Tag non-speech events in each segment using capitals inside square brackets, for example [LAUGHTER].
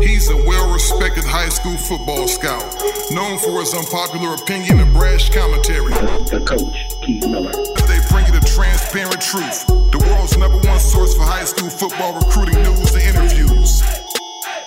He's a well respected high school football scout, known for his unpopular opinion and brash commentary. The coach, Keith Miller. They bring you the transparent truth, the world's number one source for high school football recruiting news and interviews.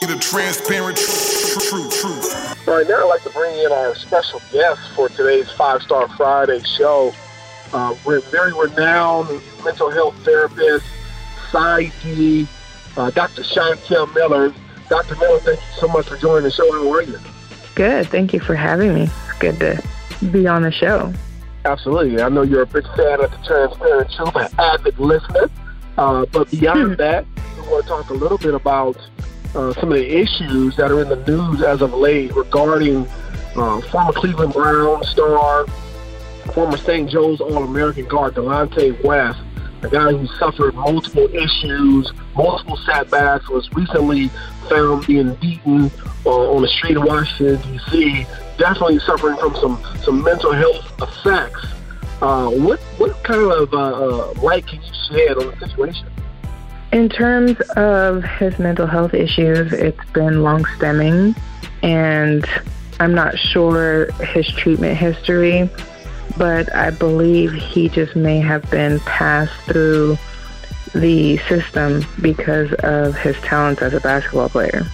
The transparent tr- tr- truth. truth. All right, now I'd like to bring in our special guest for today's Five Star Friday show. Uh, we're very renowned mental health therapist, PsyD, uh, Dr. Chantel Miller. Dr. Miller, thank you so much for joining the show. How are you? Good. Thank you for having me. It's good to be on the show. Absolutely. I know you're a big fan of the Transparent Truth, an avid listener. Uh, but beyond [LAUGHS] that, we want to talk a little bit about uh, some of the issues that are in the news as of late regarding uh, former Cleveland Brown star, former St. Joe's All-American guard Delonte West, a guy who suffered multiple issues, multiple setbacks, was recently found being beaten uh, on the street of Washington, D.C., definitely suffering from some, some mental health effects. Uh, what, what kind of uh, uh, light can you shed on the situation? In terms of his mental health issues, it's been long stemming, and I'm not sure his treatment history, but I believe he just may have been passed through the system because of his talents as a basketball player.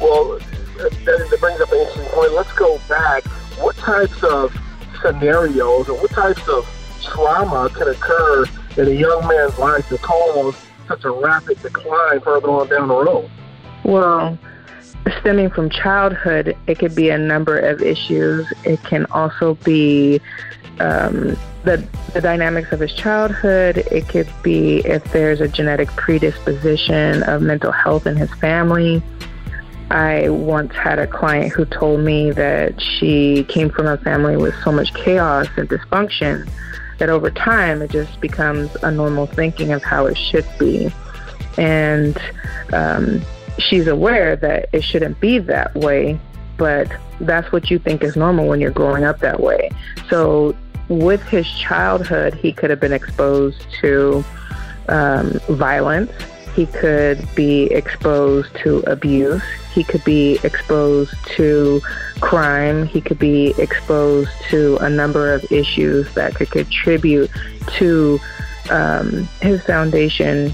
Well, that, that brings up an interesting point. Let's go back. What types of scenarios or what types of trauma can occur in a young man's life to cause such a rapid decline further on down the road? Well, stemming from childhood, it could be a number of issues. It can also be um, the, the dynamics of his childhood. It could be if there's a genetic predisposition of mental health in his family. I once had a client who told me that she came from a family with so much chaos and dysfunction that over time it just becomes a normal thinking of how it should be. And um, she's aware that it shouldn't be that way, but that's what you think is normal when you're growing up that way. So, with his childhood, he could have been exposed to um, violence. He could be exposed to abuse. He could be exposed to crime. He could be exposed to a number of issues that could contribute to um, his foundation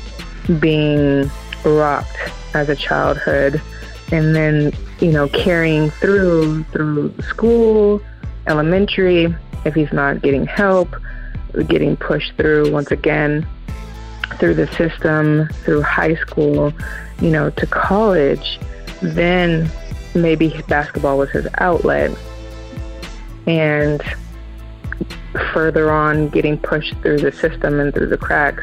being rocked as a childhood and then you know carrying through through school elementary if he's not getting help getting pushed through once again through the system through high school you know to college then maybe basketball was his outlet. And further on getting pushed through the system and through the cracks.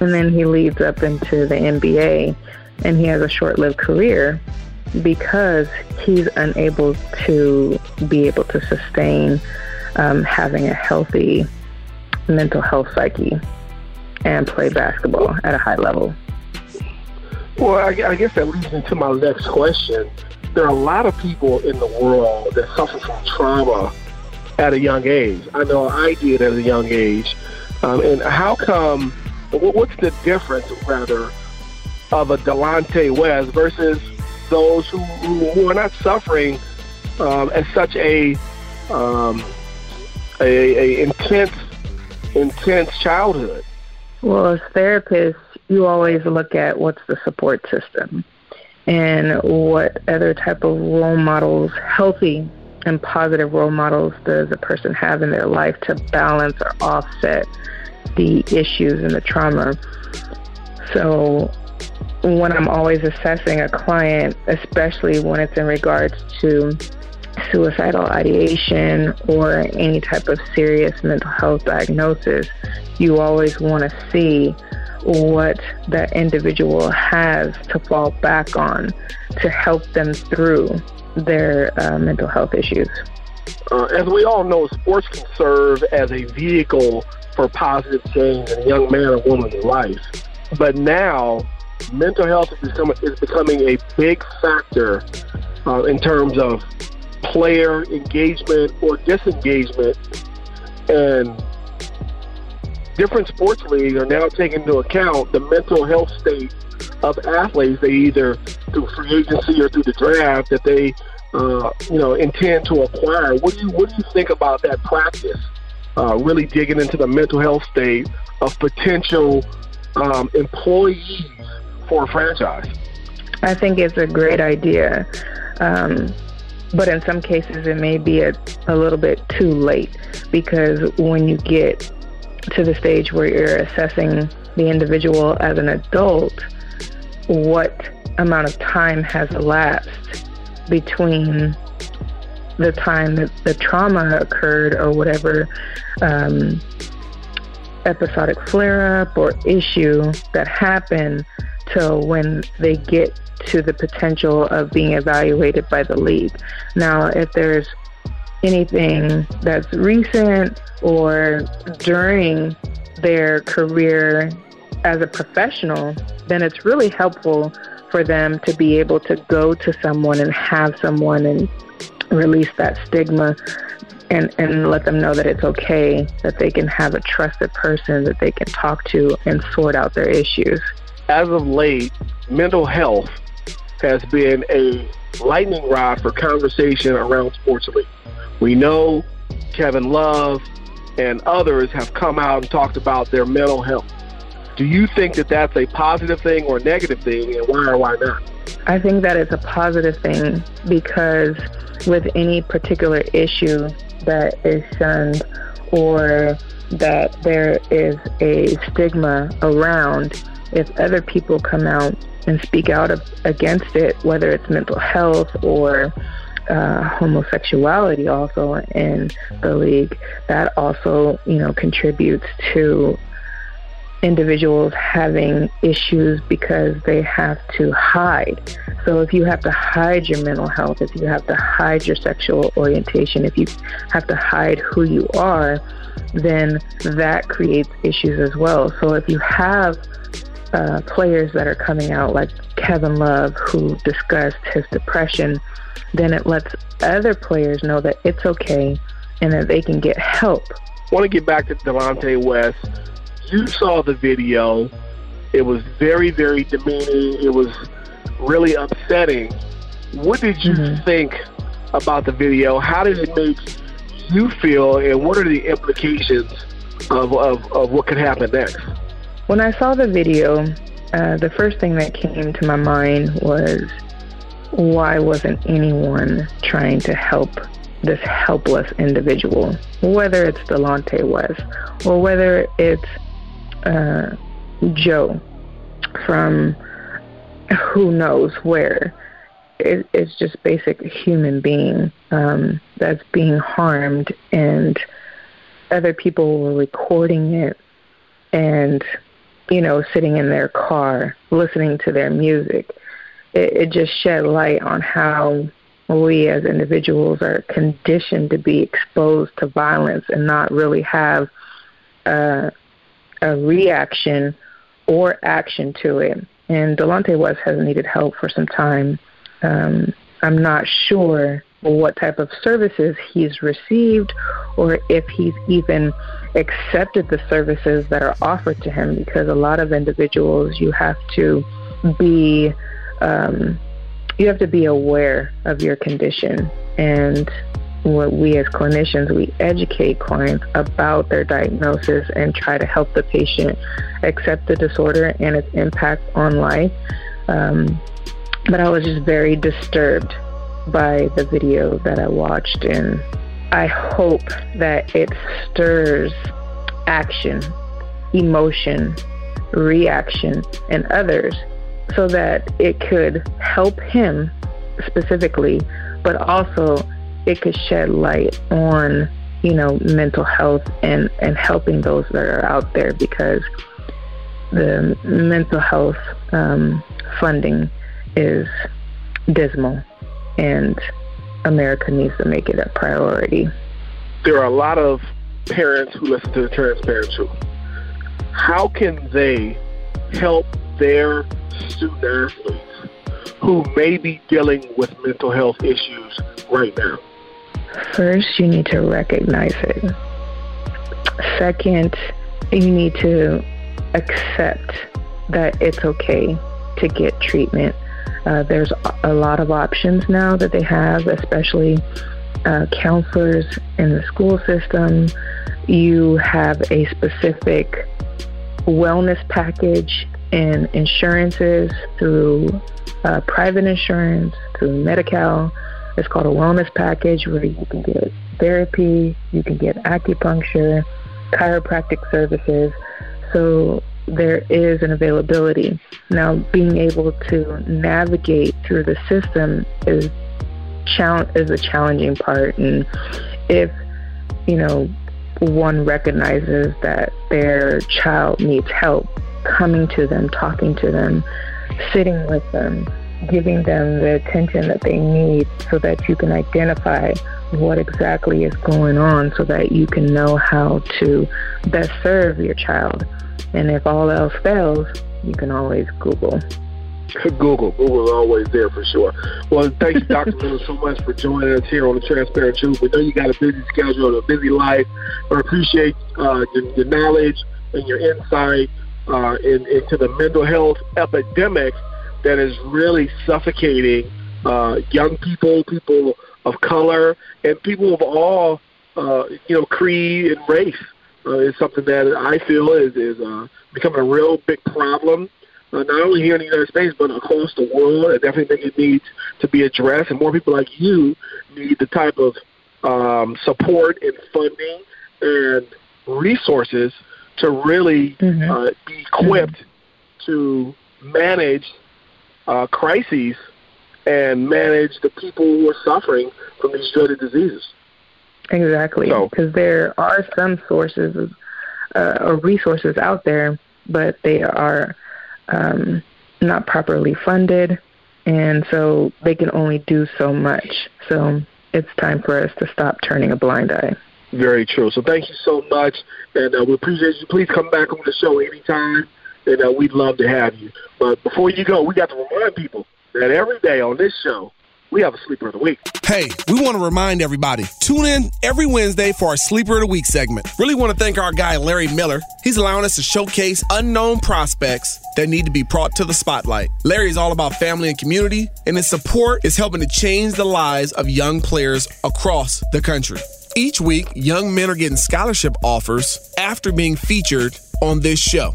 And then he leads up into the NBA and he has a short-lived career because he's unable to be able to sustain um, having a healthy mental health psyche and play basketball at a high level. Well, I, I guess that leads into my next question. There are a lot of people in the world that suffer from trauma at a young age. I know I did at a young age. Um, and how come, what's the difference, rather, of a Delonte West versus those who, who are not suffering um, at such a, um, a, a intense, intense childhood? Well, as therapists, you always look at what's the support system and what other type of role models, healthy and positive role models, does a person have in their life to balance or offset the issues and the trauma. So when I'm always assessing a client, especially when it's in regards to suicidal ideation or any type of serious mental health diagnosis, you always want to see what that individual has to fall back on to help them through their uh, mental health issues. Uh, as we all know, sports can serve as a vehicle for positive change in a young man or woman's life. But now, mental health is becoming, is becoming a big factor uh, in terms of player engagement or disengagement. And different sports leagues are now taking into account the mental health state of athletes. They either through free agency or through the draft that they, uh, you know, intend to acquire. What do you What do you think about that practice? Uh, really digging into the mental health state of potential um, employees for a franchise. I think it's a great idea. Um, but in some cases, it may be a, a little bit too late because when you get to the stage where you're assessing the individual as an adult, what amount of time has elapsed between the time that the trauma occurred or whatever um, episodic flare up or issue that happened till when they get to the potential of being evaluated by the league. Now, if there's anything that's recent or during their career as a professional, then it's really helpful for them to be able to go to someone and have someone and release that stigma and, and let them know that it's okay, that they can have a trusted person that they can talk to and sort out their issues. As of late, mental health has been a lightning rod for conversation around sports league. We know Kevin Love and others have come out and talked about their mental health. Do you think that that's a positive thing or negative thing, and why or why not? I think that it's a positive thing because with any particular issue that is shunned or that there is a stigma around, if other people come out and speak out of, against it, whether it's mental health or uh, homosexuality also in the league, that also, you know, contributes to individuals having issues because they have to hide. So if you have to hide your mental health, if you have to hide your sexual orientation, if you have to hide who you are, then that creates issues as well. So if you have uh, players that are coming out like Kevin Love who discussed his depression, then it lets other players know that it's okay and that they can get help. I want to get back to Delonte West you saw the video. It was very, very demeaning. It was really upsetting. What did you mm-hmm. think about the video? How did it make you feel, and what are the implications of, of, of what could happen next? When I saw the video, uh, the first thing that came to my mind was why wasn't anyone trying to help this helpless individual, whether it's Delonte West or whether it's uh, Joe from who knows where. It, it's just basic human being um, that's being harmed, and other people were recording it and, you know, sitting in their car listening to their music. It, it just shed light on how we as individuals are conditioned to be exposed to violence and not really have a, a reaction or action to it. And Delonte West has needed help for some time. Um, I'm not sure what type of services he's received or if he's even accepted the services that are offered to him because a lot of individuals you have to be um, you have to be aware of your condition and what we as clinicians, we educate clients about their diagnosis and try to help the patient accept the disorder and its impact on life. Um, but I was just very disturbed by the video that I watched, and I hope that it stirs action, emotion, reaction, and others so that it could help him specifically, but also it could shed light on you know mental health and and helping those that are out there because the mental health um, funding is dismal and America needs to make it a priority. There are a lot of parents who listen to the Transparent Truth. How can they help their student athletes who may be dealing with mental health issues right now? First, you need to recognize it. Second, you need to accept that it's okay to get treatment. Uh, there's a lot of options now that they have, especially uh, counselors in the school system. You have a specific wellness package and insurances through uh, private insurance, through Medi-Cal. It's called a wellness package where you can get therapy, you can get acupuncture, chiropractic services. So there is an availability. Now, being able to navigate through the system is challenge is a challenging part, and if you know one recognizes that their child needs help, coming to them, talking to them, sitting with them, giving them the attention that they need, so that you can identify what exactly is going on, so that you can know how to best serve your child and if all else fails, you can always Google. [LAUGHS] Google. Google is always there for sure. Well, thank you, Dr. Miller, so much for joining us here on the Transparent Truth. We know you got a busy schedule and a busy life, but appreciate uh, your, your, knowledge and your insight uh, in, into the mental health epidemic that is really suffocating uh, young people, people of color, and people of all, uh, you know, creed and race uh, is something that I feel is, is uh, becoming a real big problem, uh, not only here in the United States, but across the world. I definitely think it needs to be addressed, and more people like you need the type of um, support and funding and resources to really mm-hmm. uh, be equipped mm-hmm. to manage uh, crises and manage the people who are suffering from these dreaded diseases. Exactly, because so, there are some sources of, uh, or resources out there, but they are um, not properly funded, and so they can only do so much. So it's time for us to stop turning a blind eye. Very true. So thank you so much, and uh, we appreciate you. Please come back on the show anytime, and uh, we'd love to have you. But before you go, we got to remind people that every day on this show we have a sleeper of the week. Hey, we want to remind everybody tune in every Wednesday for our sleeper of the week segment. Really want to thank our guy, Larry Miller. He's allowing us to showcase unknown prospects that need to be brought to the spotlight. Larry is all about family and community, and his support is helping to change the lives of young players across the country. Each week, young men are getting scholarship offers after being featured on this show.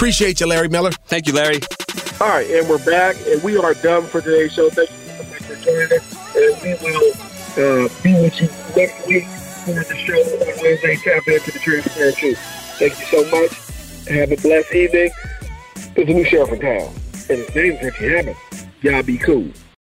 Appreciate you, Larry Miller. Thank you, Larry. All right, and we're back, and we are done for today's show. Thank you so much for joining us, and we will uh, be with you next week for the show on Wednesday. Tap into the Transparent Truth. Thank you so much. Have a blessed evening. There's a new sheriff in town, and his name's Richie Hammond. Y'all be cool.